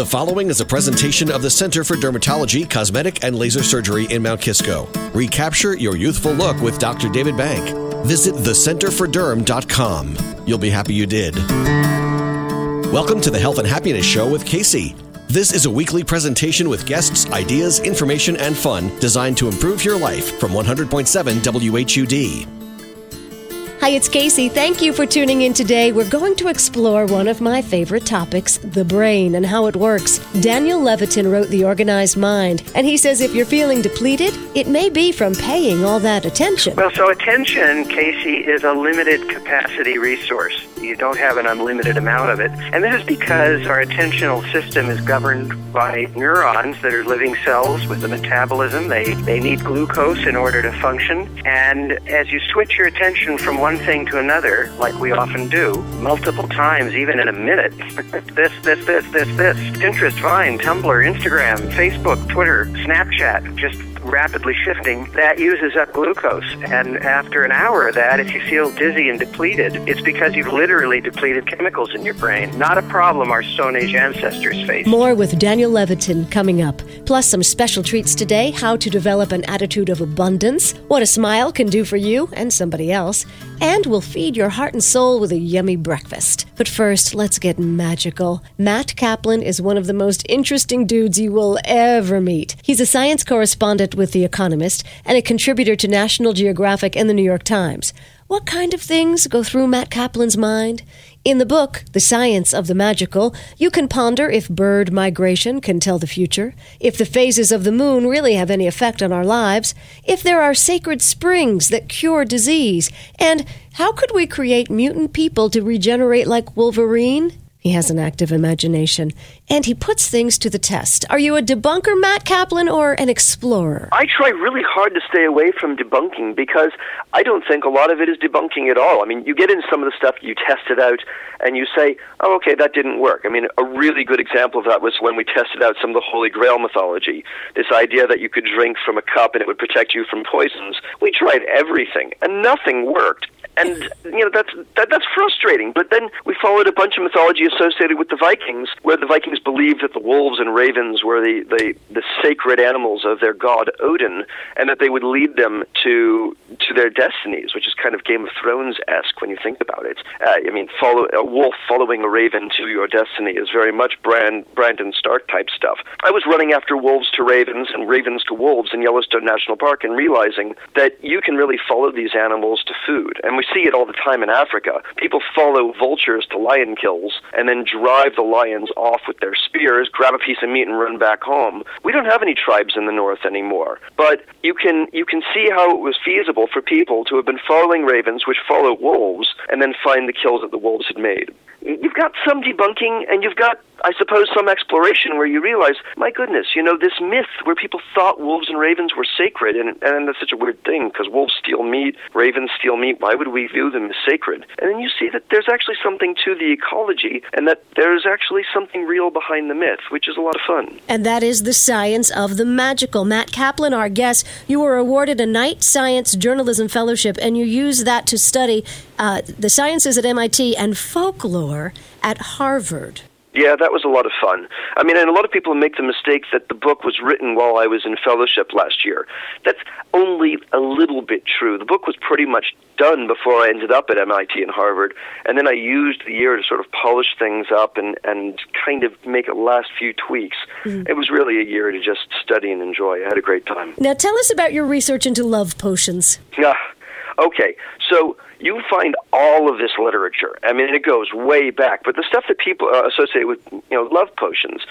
The following is a presentation of the Center for Dermatology, Cosmetic, and Laser Surgery in Mount Kisco. Recapture your youthful look with Dr. David Bank. Visit thecenterforderm.com. You'll be happy you did. Welcome to the Health and Happiness Show with Casey. This is a weekly presentation with guests, ideas, information, and fun designed to improve your life from 100.7 WHUD. Hi, it's Casey. Thank you for tuning in today. We're going to explore one of my favorite topics, the brain and how it works. Daniel Levitin wrote The Organized Mind, and he says if you're feeling depleted, it may be from paying all that attention. Well, so attention, Casey, is a limited capacity resource. You don't have an unlimited amount of it. And this is because our attentional system is governed by neurons that are living cells with a metabolism. They, they need glucose in order to function. And as you switch your attention from one thing to another, like we often do, multiple times, even in a minute, this, this, this, this, this, Pinterest, Vine, Tumblr, Instagram, Facebook, Twitter, Snapchat, just rapidly shifting, that uses up glucose. And after an hour of that, if you feel dizzy and depleted, it's because you've literally depleted chemicals in your brain. Not a problem our Stone Age ancestors faced. More with Daniel Levitin coming up. Plus, some special treats today how to develop an attitude of abundance, what a smile can do for you and somebody else, and we'll feed your heart and soul with a yummy breakfast. But first, let's get magical. Matt Kaplan is one of the most interesting dudes you will ever meet. He's a science correspondent with The Economist and a contributor to National Geographic and The New York Times. What kind of things go through Matt Kaplan's mind? In the book, The Science of the Magical, you can ponder if bird migration can tell the future, if the phases of the moon really have any effect on our lives, if there are sacred springs that cure disease, and how could we create mutant people to regenerate like Wolverine? He has an active imagination, and he puts things to the test. Are you a debunker, Matt Kaplan, or an explorer? I try really hard to stay away from debunking because I don't think a lot of it is debunking at all. I mean, you get in some of the stuff, you test it out, and you say, oh, okay, that didn't work. I mean, a really good example of that was when we tested out some of the Holy Grail mythology. This idea that you could drink from a cup and it would protect you from poisons. We tried everything, and nothing worked and you know that's that, that's frustrating. But then we followed a bunch of mythology associated with the Vikings, where the Vikings believed that the wolves and ravens were the the, the sacred animals of their god Odin, and that they would lead them to to their destinies, which is kind of Game of Thrones esque when you think about it. Uh, I mean, follow a wolf following a raven to your destiny is very much Brand Brandon Stark type stuff. I was running after wolves to ravens and ravens to wolves in Yellowstone National Park, and realizing that you can really follow these animals to food, and we see it all the time in Africa. People follow vultures to lion kills and then drive the lions off with their spears, grab a piece of meat, and run back home. We don't have any tribes in the north anymore, but you can you can see how it was feasible for people to have been following ravens, which follow wolves, and then find the kills that the wolves had made. You've got some debunking, and you've got I suppose, some exploration where you realize, my goodness, you know, this myth where people thought wolves and ravens were sacred, and, and that's such a weird thing because wolves steal meat, ravens steal meat. Why would we view them as sacred? And then you see that there's actually something to the ecology, and that there's actually something real behind the myth, which is a lot of fun. And that is the science of the magical. Matt Kaplan, our guest, you were awarded a Knight Science Journalism Fellowship, and you use that to study uh, the sciences at MIT and folklore at Harvard. Yeah, that was a lot of fun. I mean, and a lot of people make the mistake that the book was written while I was in fellowship last year. That's only a little bit true. The book was pretty much done before I ended up at MIT and Harvard, and then I used the year to sort of polish things up and, and kind of make a last few tweaks. Mm-hmm. It was really a year to just study and enjoy. I had a great time. Now, tell us about your research into love potions. Yeah. Okay, so you find all of this literature. I mean, it goes way back, but the stuff that people uh, associate with, you know, love potions,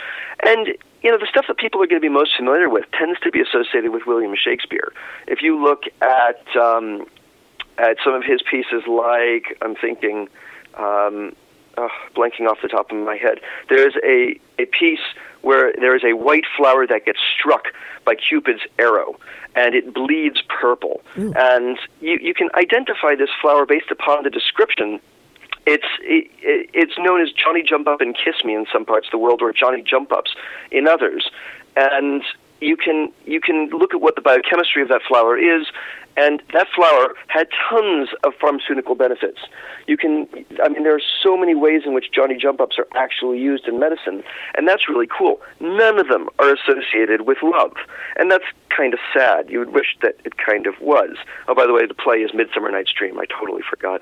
and you know, the stuff that people are going to be most familiar with tends to be associated with William Shakespeare. If you look at um, at some of his pieces, like I'm thinking, um, oh, blanking off the top of my head, there's a a piece where there is a white flower that gets struck by Cupid's arrow, and it bleeds purple. Ooh. And you, you can identify this flower based upon the description. It's it, it's known as Johnny Jump Up and Kiss Me in some parts of the world, or Johnny Jump Ups in others. And you can you can look at what the biochemistry of that flower is, And that flower had tons of pharmaceutical benefits. You can, I mean, there are so many ways in which Johnny jump ups are actually used in medicine, and that's really cool. None of them are associated with love, and that's kind of sad. You would wish that it kind of was. Oh, by the way, the play is Midsummer Night's Dream. I totally forgot.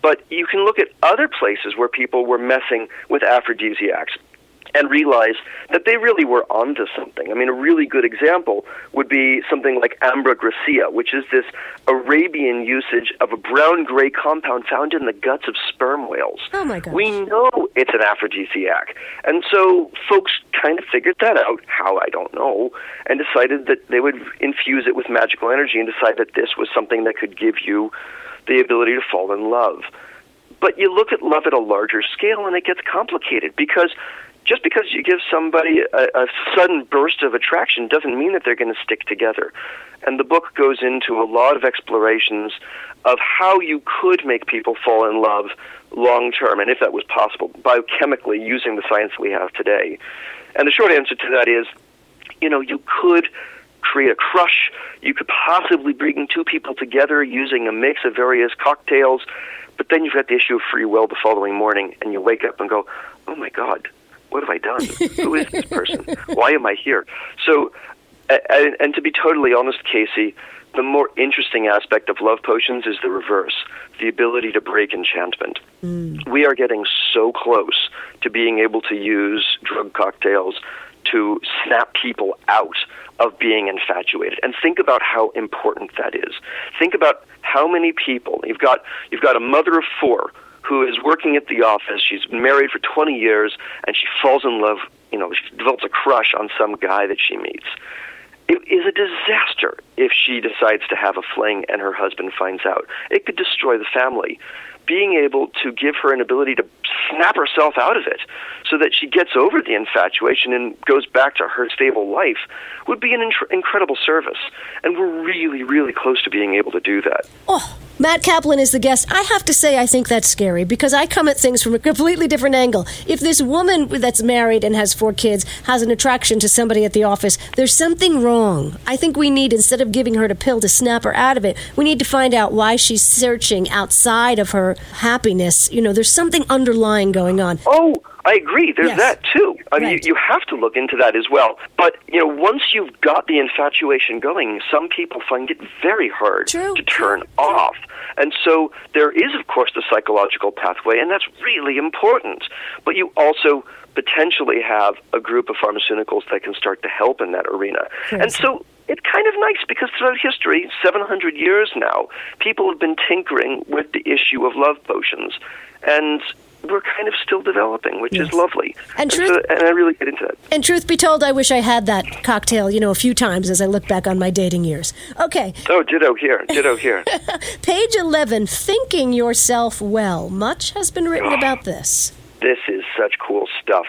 But you can look at other places where people were messing with aphrodisiacs and realize that they really were onto something. I mean, a really good example would be something like ambra grisea, which is this Arabian usage of a brown gray compound found in the guts of sperm whales. Oh my gosh. We know it's an aphrodisiac. And so folks kind of figured that out, how I don't know, and decided that they would infuse it with magical energy and decide that this was something that could give you the ability to fall in love. But you look at love at a larger scale and it gets complicated because just because you give somebody a, a sudden burst of attraction doesn't mean that they're going to stick together. And the book goes into a lot of explorations of how you could make people fall in love long term, and if that was possible, biochemically using the science we have today. And the short answer to that is, you know, you could create a crush. You could possibly bring two people together using a mix of various cocktails. But then you've got the issue of free will the following morning, and you wake up and go, oh my God, what have I done? Who is this person? Why am I here? So, and, and to be totally honest, Casey, the more interesting aspect of love potions is the reverse the ability to break enchantment. Mm. We are getting so close to being able to use drug cocktails to snap people out of being infatuated. And think about how important that is. Think about how many people you've got you've got a mother of four who is working at the office. She's been married for 20 years, and she falls in love. You know, she develops a crush on some guy that she meets. It is a disaster if she decides to have a fling and her husband finds out. It could destroy the family. Being able to give her an ability to snap herself out of it so that she gets over the infatuation and goes back to her stable life would be an in- incredible service. And we're really, really close to being able to do that. Oh, Matt Kaplan is the guest. I have to say, I think that's scary because I come at things from a completely different angle. If this woman that's married and has four kids has an attraction to somebody at the office, there's something wrong. I think we need, instead of giving her a pill to snap her out of it, we need to find out why she's searching outside of her happiness. You know, there's something underlying going on. Oh, I agree. There's yes. that too. I mean, right. you, you have to look into that as well. But you know, once you've got the infatuation going, some people find it very hard True. to turn True. off. And so there is, of course, the psychological pathway, and that's really important. But you also potentially have a group of pharmaceuticals that can start to help in that arena. And so it's kind of nice because throughout history, 700 years now, people have been tinkering with the issue of love potions. And we're kind of still developing, which yes. is lovely. And, truth, and, so, and I really get into that. And truth be told, I wish I had that cocktail, you know, a few times as I look back on my dating years. Okay. Oh, ditto here, ditto here. Page 11, thinking yourself well. Much has been written oh, about this. This is such cool stuff.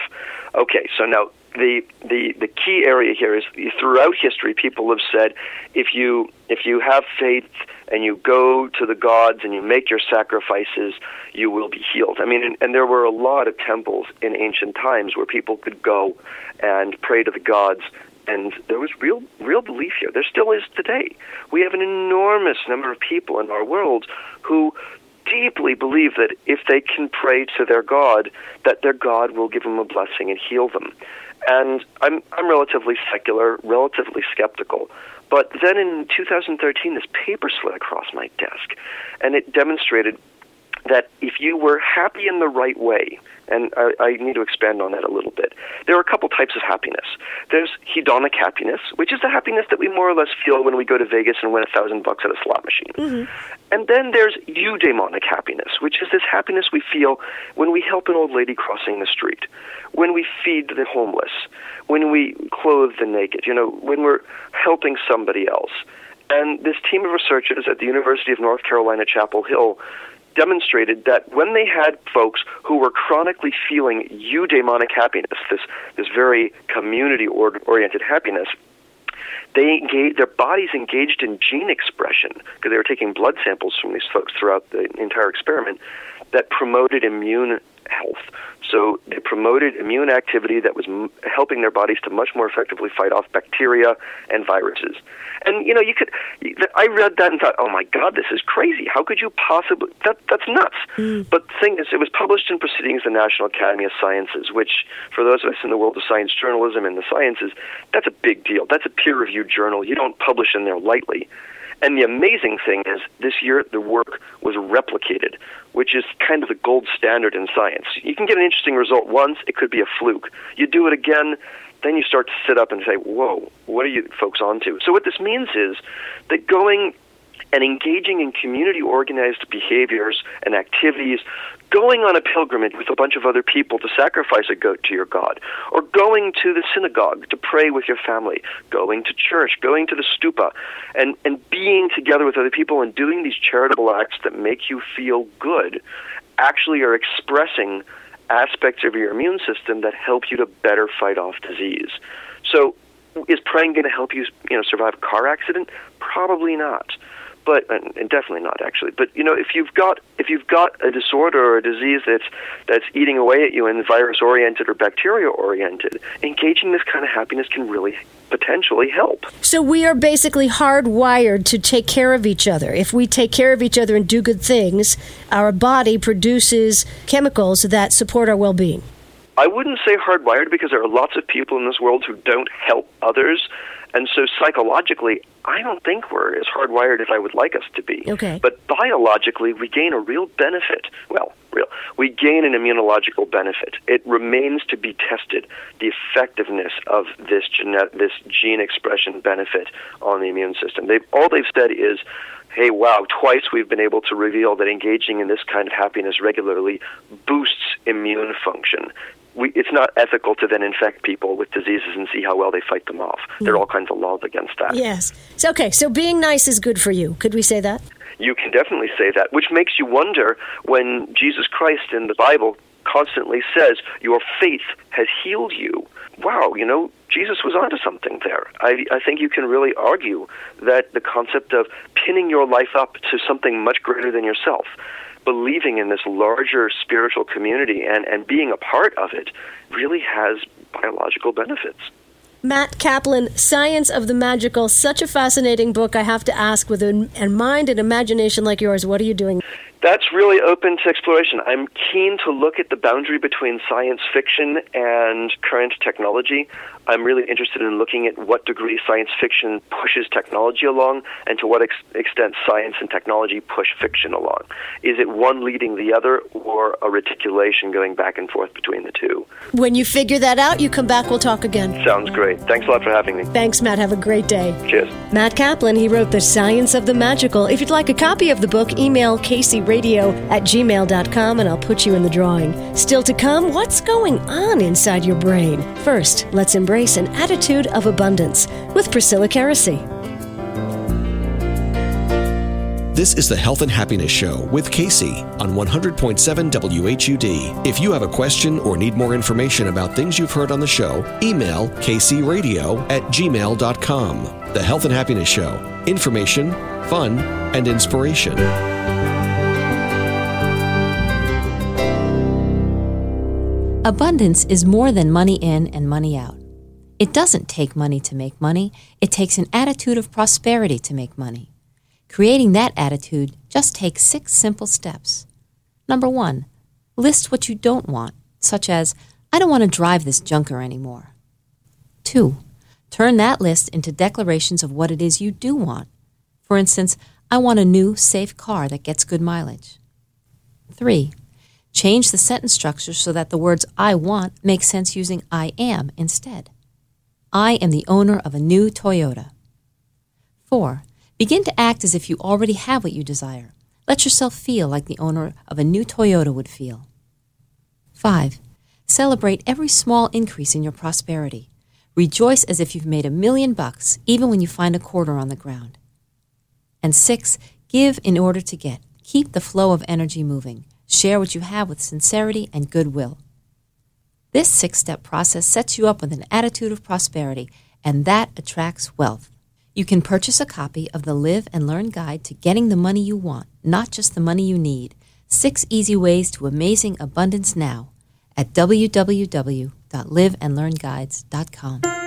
Okay, so now the, the the key area here is throughout history people have said if you if you have faith and you go to the gods and you make your sacrifices you will be healed. I mean and, and there were a lot of temples in ancient times where people could go and pray to the gods and there was real real belief here. There still is today. We have an enormous number of people in our world who deeply believe that if they can pray to their god that their god will give them a blessing and heal them and I'm I'm relatively secular, relatively skeptical. But then in 2013, this paper slid across my desk, and it demonstrated that if you were happy in the right way, and I, I, need to expand on that a little bit. There are a couple types of happiness. There's hedonic happiness, which is the happiness that we more or less feel when we go to Vegas and win a thousand bucks at a slot machine. Mm-hmm. And then there's eudaimonic happiness, which is this happiness we feel when we help an old lady crossing the street, when we feed the homeless, when we clothe the naked, you know, when we're helping somebody else. And this team of researchers at the University of North Carolina, Chapel Hill, demonstrated that when they had folks who were chronically feeling eudaimonic happiness, this, this very community oriented happiness, they engaged, their bodies engaged in gene expression because they were taking blood samples from these folks throughout the entire experiment that promoted immune health. So they promoted immune activity that was m- helping their bodies to much more effectively fight off bacteria and viruses. And you know, you could. I read that and thought, "Oh my God, this is crazy! How could you possibly? That that's nuts." Mm. But the thing is, it was published in Proceedings of the National Academy of Sciences, which, for those of us in the world of science journalism and the sciences, that's a big deal. That's a peer-reviewed journal. You don't publish in there lightly. And the amazing thing is, this year the work was replicated, which is kind of the gold standard in science. You can get an interesting result once, it could be a fluke. You do it again, then you start to sit up and say, whoa, what are you folks onto? So, what this means is that going and engaging in community organized behaviors and activities, going on a pilgrimage with a bunch of other people to sacrifice a goat to your God, or going to the synagogue to pray with your family, going to church, going to the stupa, and, and being together with other people and doing these charitable acts that make you feel good actually are expressing aspects of your immune system that help you to better fight off disease. So, is praying going to help you, you know, survive a car accident? Probably not but and definitely not actually. But you know, if you've got if you've got a disorder or a disease that's that's eating away at you and virus oriented or bacteria oriented, engaging this kind of happiness can really potentially help. So we are basically hardwired to take care of each other. If we take care of each other and do good things, our body produces chemicals that support our well-being. I wouldn't say hardwired because there are lots of people in this world who don't help others and so psychologically, I don't think we're as hardwired as I would like us to be. Okay. But biologically, we gain a real benefit. Well, real. We gain an immunological benefit. It remains to be tested the effectiveness of this gene, this gene expression benefit on the immune system. They've, all they've said is hey, wow, twice we've been able to reveal that engaging in this kind of happiness regularly boosts immune function we, it's not ethical to then infect people with diseases and see how well they fight them off. There are hmm. all kinds of laws against that. Yes. So, okay, so being nice is good for you. Could we say that? You can definitely say that, which makes you wonder when Jesus Christ in the Bible constantly says, Your faith has healed you. Wow, you know, Jesus was onto something there. I, I think you can really argue that the concept of pinning your life up to something much greater than yourself believing in this larger spiritual community and, and being a part of it really has biological benefits. Matt Kaplan, Science of the Magical, such a fascinating book. I have to ask, with a, mind and imagination like yours, what are you doing? That's really open to exploration. I'm keen to look at the boundary between science fiction and current technology. I'm really interested in looking at what degree science fiction pushes technology along and to what ex- extent science and technology push fiction along. Is it one leading the other or a reticulation going back and forth between the two? When you figure that out, you come back, we'll talk again. Sounds great. Thanks a lot for having me. Thanks, Matt. Have a great day. Cheers. Matt Kaplan, he wrote The Science of the Magical. If you'd like a copy of the book, email kcradio at gmail.com and I'll put you in the drawing. Still to come, what's going on inside your brain? First, let's embrace an attitude of abundance with Priscilla Keresy. This is the Health and Happiness Show with Casey on 100.7 WHUD. If you have a question or need more information about things you've heard on the show, email kcradio at gmail.com. The Health and Happiness Show. Information, fun, and inspiration. Abundance is more than money in and money out. It doesn't take money to make money, it takes an attitude of prosperity to make money. Creating that attitude just takes six simple steps. Number one, list what you don't want, such as, I don't want to drive this junker anymore. Two, turn that list into declarations of what it is you do want. For instance, I want a new, safe car that gets good mileage. Three, change the sentence structure so that the words I want make sense using I am instead. I am the owner of a new Toyota. 4. Begin to act as if you already have what you desire. Let yourself feel like the owner of a new Toyota would feel. 5. Celebrate every small increase in your prosperity. Rejoice as if you've made a million bucks, even when you find a quarter on the ground. And 6. Give in order to get. Keep the flow of energy moving. Share what you have with sincerity and goodwill. This six step process sets you up with an attitude of prosperity, and that attracts wealth. You can purchase a copy of the Live and Learn Guide to Getting the Money You Want, not just the money you need, Six easy ways to amazing abundance now at www.liveandlearnguides.com.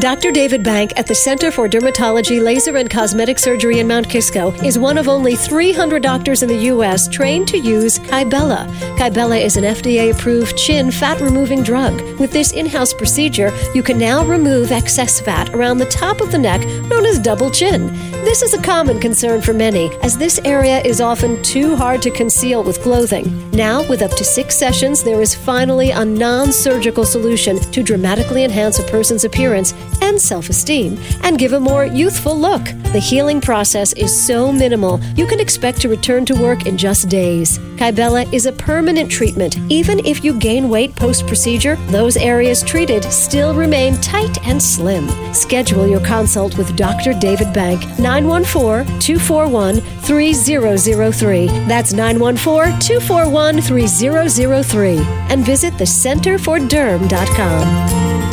Dr. David Bank at the Center for Dermatology, Laser, and Cosmetic Surgery in Mount Kisco is one of only 300 doctors in the U.S. trained to use Kybella. Kybella is an FDA approved chin fat removing drug. With this in house procedure, you can now remove excess fat around the top of the neck, known as double chin. This is a common concern for many, as this area is often too hard to conceal with clothing. Now, with up to six sessions, there is finally a non surgical solution to dramatically enhance a person's appearance and self esteem and give a more youthful look. The healing process is so minimal, you can expect to return to work in just days. Kybella is a permanent treatment. Even if you gain weight post procedure, those areas treated still remain tight and slim. Schedule your consult with Dr. David Bank, 914 241 3003. That's 914 241 3003. And visit thecenterforderm.com.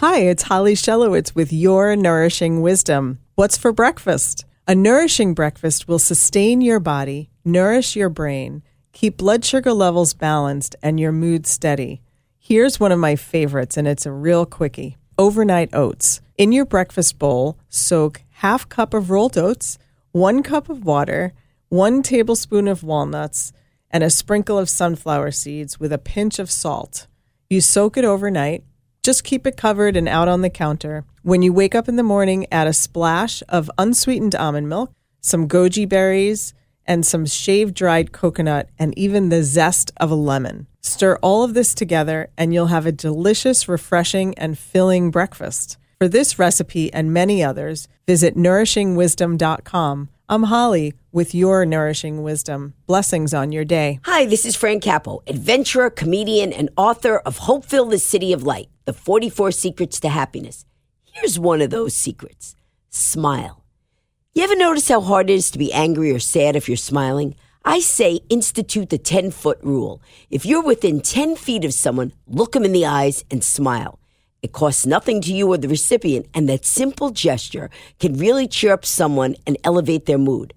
Hi, it's Holly Shelowitz with Your Nourishing Wisdom. What's for breakfast? A nourishing breakfast will sustain your body, nourish your brain, keep blood sugar levels balanced, and your mood steady. Here's one of my favorites, and it's a real quickie overnight oats. In your breakfast bowl, soak half cup of rolled oats, one cup of water, one tablespoon of walnuts, and a sprinkle of sunflower seeds with a pinch of salt. You soak it overnight just keep it covered and out on the counter. When you wake up in the morning, add a splash of unsweetened almond milk, some goji berries, and some shaved dried coconut, and even the zest of a lemon. Stir all of this together, and you'll have a delicious, refreshing, and filling breakfast. For this recipe and many others, visit nourishingwisdom.com. I'm Holly with your nourishing wisdom. Blessings on your day. Hi, this is Fran Capo, adventurer, comedian, and author of Hopeville, the City of Light, the 44 Secrets to Happiness. Here's one of those secrets smile. You ever notice how hard it is to be angry or sad if you're smiling? I say institute the 10 foot rule. If you're within 10 feet of someone, look them in the eyes and smile. It costs nothing to you or the recipient, and that simple gesture can really cheer up someone and elevate their mood.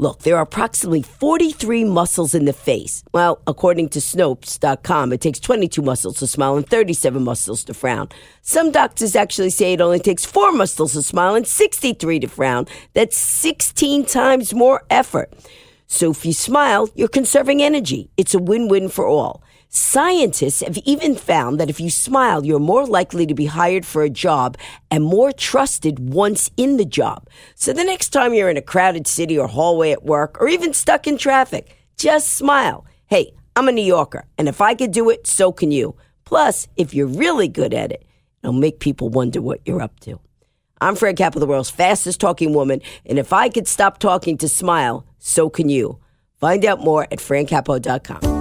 Look, there are approximately 43 muscles in the face. Well, according to Snopes.com, it takes 22 muscles to smile and 37 muscles to frown. Some doctors actually say it only takes 4 muscles to smile and 63 to frown. That's 16 times more effort. So if you smile, you're conserving energy. It's a win win for all. Scientists have even found that if you smile, you're more likely to be hired for a job and more trusted once in the job. So the next time you're in a crowded city or hallway at work or even stuck in traffic, just smile. Hey, I'm a New Yorker, and if I could do it, so can you. Plus, if you're really good at it, it'll make people wonder what you're up to. I'm Fran Capo, the world's fastest talking woman, and if I could stop talking to smile, so can you. Find out more at francapo.com.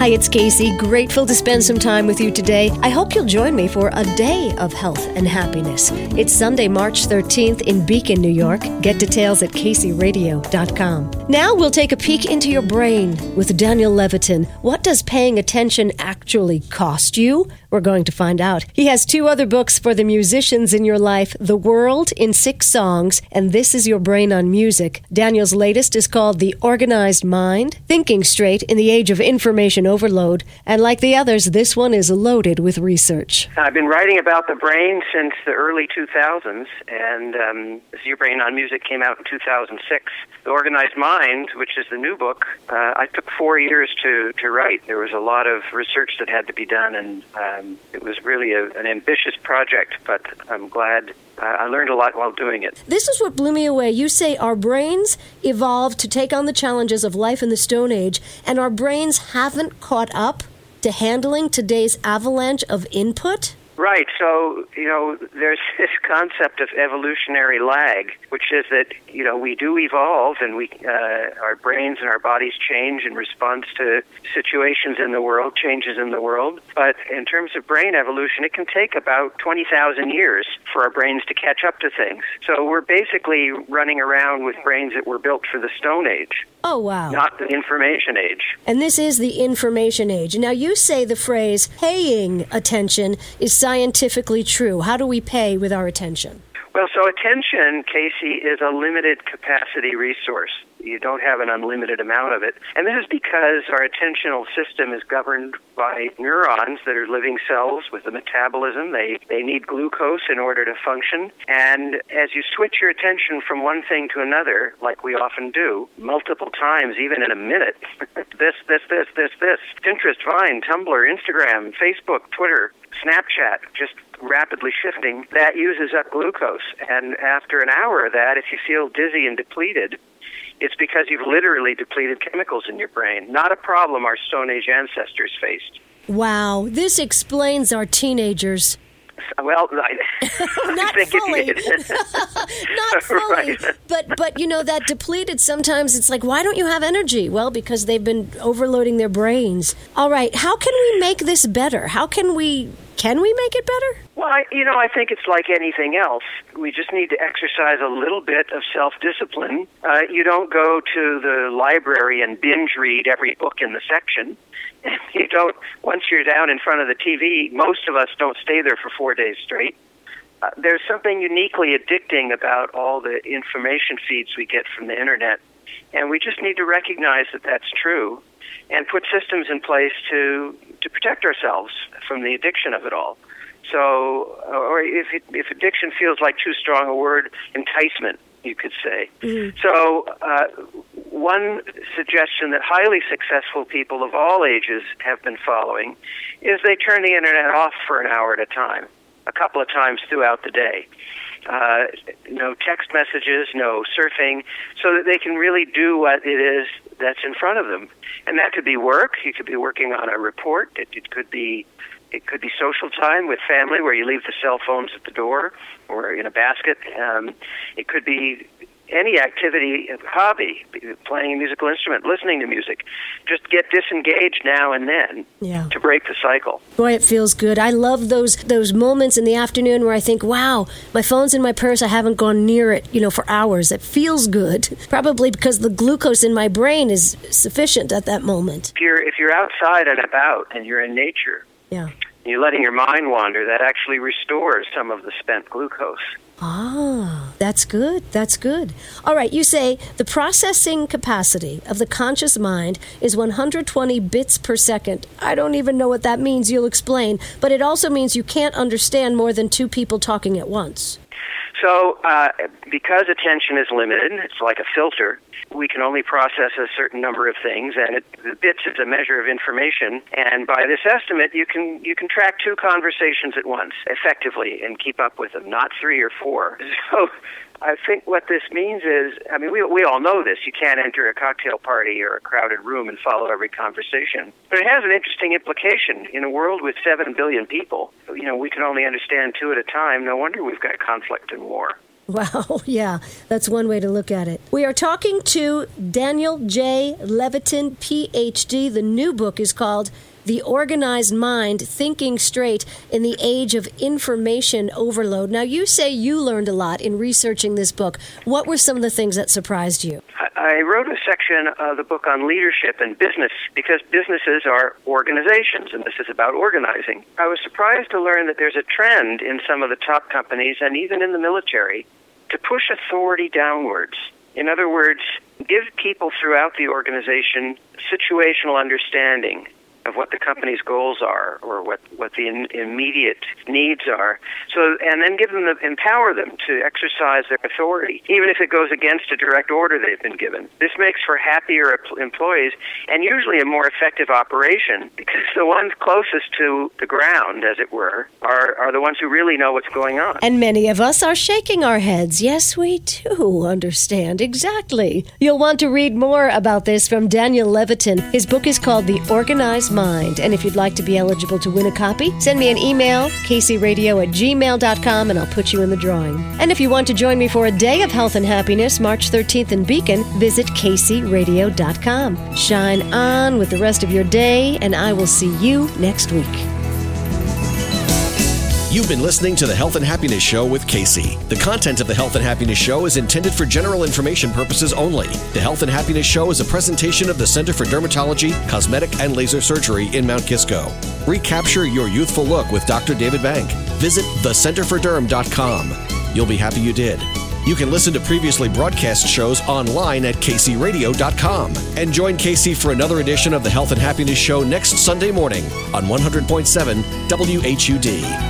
Hi, it's Casey. Grateful to spend some time with you today. I hope you'll join me for a day of health and happiness. It's Sunday, March 13th in Beacon, New York. Get details at kcradio.com. Now we'll take a peek into your brain with Daniel Levitin. What does paying attention actually cost you? We're going to find out. He has two other books for the musicians in your life The World in Six Songs, and This is Your Brain on Music. Daniel's latest is called The Organized Mind Thinking Straight in the Age of Information Overload. And like the others, this one is loaded with research. I've been writing about the brain since the early 2000s, and um, This is Your Brain on Music came out in 2006. The Organized Mind, which is the new book, uh, I took four years to, to write. There was a lot of research that had to be done, and uh, um, it was really a, an ambitious project, but I'm glad I learned a lot while doing it. This is what blew me away. You say our brains evolved to take on the challenges of life in the Stone Age, and our brains haven't caught up to handling today's avalanche of input? Right. So, you know, there's this concept of evolutionary lag, which is that, you know, we do evolve and we, uh, our brains and our bodies change in response to situations in the world, changes in the world. But in terms of brain evolution, it can take about 20,000 years for our brains to catch up to things. So we're basically running around with brains that were built for the Stone Age. Oh, wow. Not the information age. And this is the information age. Now, you say the phrase paying attention is scientifically true. How do we pay with our attention? Well, so attention, Casey, is a limited capacity resource. You don't have an unlimited amount of it. And this is because our attentional system is governed by neurons that are living cells with a metabolism. They, they need glucose in order to function. And as you switch your attention from one thing to another, like we often do, multiple times, even in a minute, this, this, this, this, this, Pinterest, Vine, Tumblr, Instagram, Facebook, Twitter, Snapchat, just rapidly shifting, that uses up glucose. And after an hour of that, if you feel dizzy and depleted, it's because you've literally depleted chemicals in your brain. Not a problem our Stone Age ancestors faced. Wow, this explains our teenagers. Well, I, not I think fully, not fully, Right. but but you know that depleted. Sometimes it's like, why don't you have energy? Well, because they've been overloading their brains. All right, how can we make this better? How can we can we make it better? Well, I, you know, I think it's like anything else. We just need to exercise a little bit of self discipline. Uh, you don't go to the library and binge read every book in the section. You don't, once you're down in front of the TV, most of us don't stay there for four days straight. Uh, there's something uniquely addicting about all the information feeds we get from the internet. And we just need to recognize that that's true and put systems in place to, to protect ourselves from the addiction of it all. So, or if, it, if addiction feels like too strong a word, enticement, you could say. So, uh, one suggestion that highly successful people of all ages have been following is they turn the internet off for an hour at a time, a couple of times throughout the day. Uh, no text messages, no surfing, so that they can really do what it is that's in front of them. And that could be work. You could be working on a report. It, it could be it could be social time with family where you leave the cell phones at the door or in a basket. Um, it could be any activity, hobby, playing a musical instrument, listening to music. Just get disengaged now and then Yeah. to break the cycle. Boy, it feels good. I love those those moments in the afternoon where I think, "Wow, my phone's in my purse. I haven't gone near it, you know, for hours. It feels good. Probably because the glucose in my brain is sufficient at that moment." If you're if you're outside and about and you're in nature, Yeah. You're letting your mind wander. That actually restores some of the spent glucose. Ah, that's good. That's good. All right, you say the processing capacity of the conscious mind is 120 bits per second. I don't even know what that means. You'll explain. But it also means you can't understand more than two people talking at once. So, uh, because attention is limited, it's like a filter. We can only process a certain number of things, and it, the bits is a measure of information. And by this estimate, you can you can track two conversations at once effectively and keep up with them, not three or four. So, I think what this means is, I mean, we we all know this. You can't enter a cocktail party or a crowded room and follow every conversation. But it has an interesting implication in a world with seven billion people. You know, we can only understand two at a time. No wonder we've got conflict and war. Wow, yeah, that's one way to look at it. We are talking to Daniel J. Levitin, PhD. The new book is called The Organized Mind Thinking Straight in the Age of Information Overload. Now, you say you learned a lot in researching this book. What were some of the things that surprised you? I- wrote a section of the book on leadership and business because businesses are organizations, and this is about organizing. I was surprised to learn that there's a trend in some of the top companies and even in the military to push authority downwards. In other words, give people throughout the organization situational understanding of what the company's goals are or what, what the in, immediate needs are. So, and then give them the, empower them to exercise their authority, even if it goes against a direct order they've been given. This makes for happier employees and usually a more effective operation because the ones closest to the ground, as it were, are, are the ones who really know what's going on. And many of us are shaking our heads. Yes, we do understand. Exactly. You'll want to read more about this from Daniel Levitin. His book is called The Organized Mind. And if you'd like to be eligible to win a copy, send me an email, kcradio at gmail.com, and I'll put you in the drawing. And if you want to join me for a day of health and happiness, March 13th in Beacon, visit kcradio.com. Shine on with the rest of your day, and I will see you next week. You've been listening to the Health and Happiness Show with Casey. The content of the Health and Happiness Show is intended for general information purposes only. The Health and Happiness Show is a presentation of the Center for Dermatology, Cosmetic, and Laser Surgery in Mount Kisco. Recapture your youthful look with Dr. David Bank. Visit thecenterforderm.com. You'll be happy you did. You can listen to previously broadcast shows online at kcradio.com. And join Casey for another edition of the Health and Happiness Show next Sunday morning on 100.7 WHUD.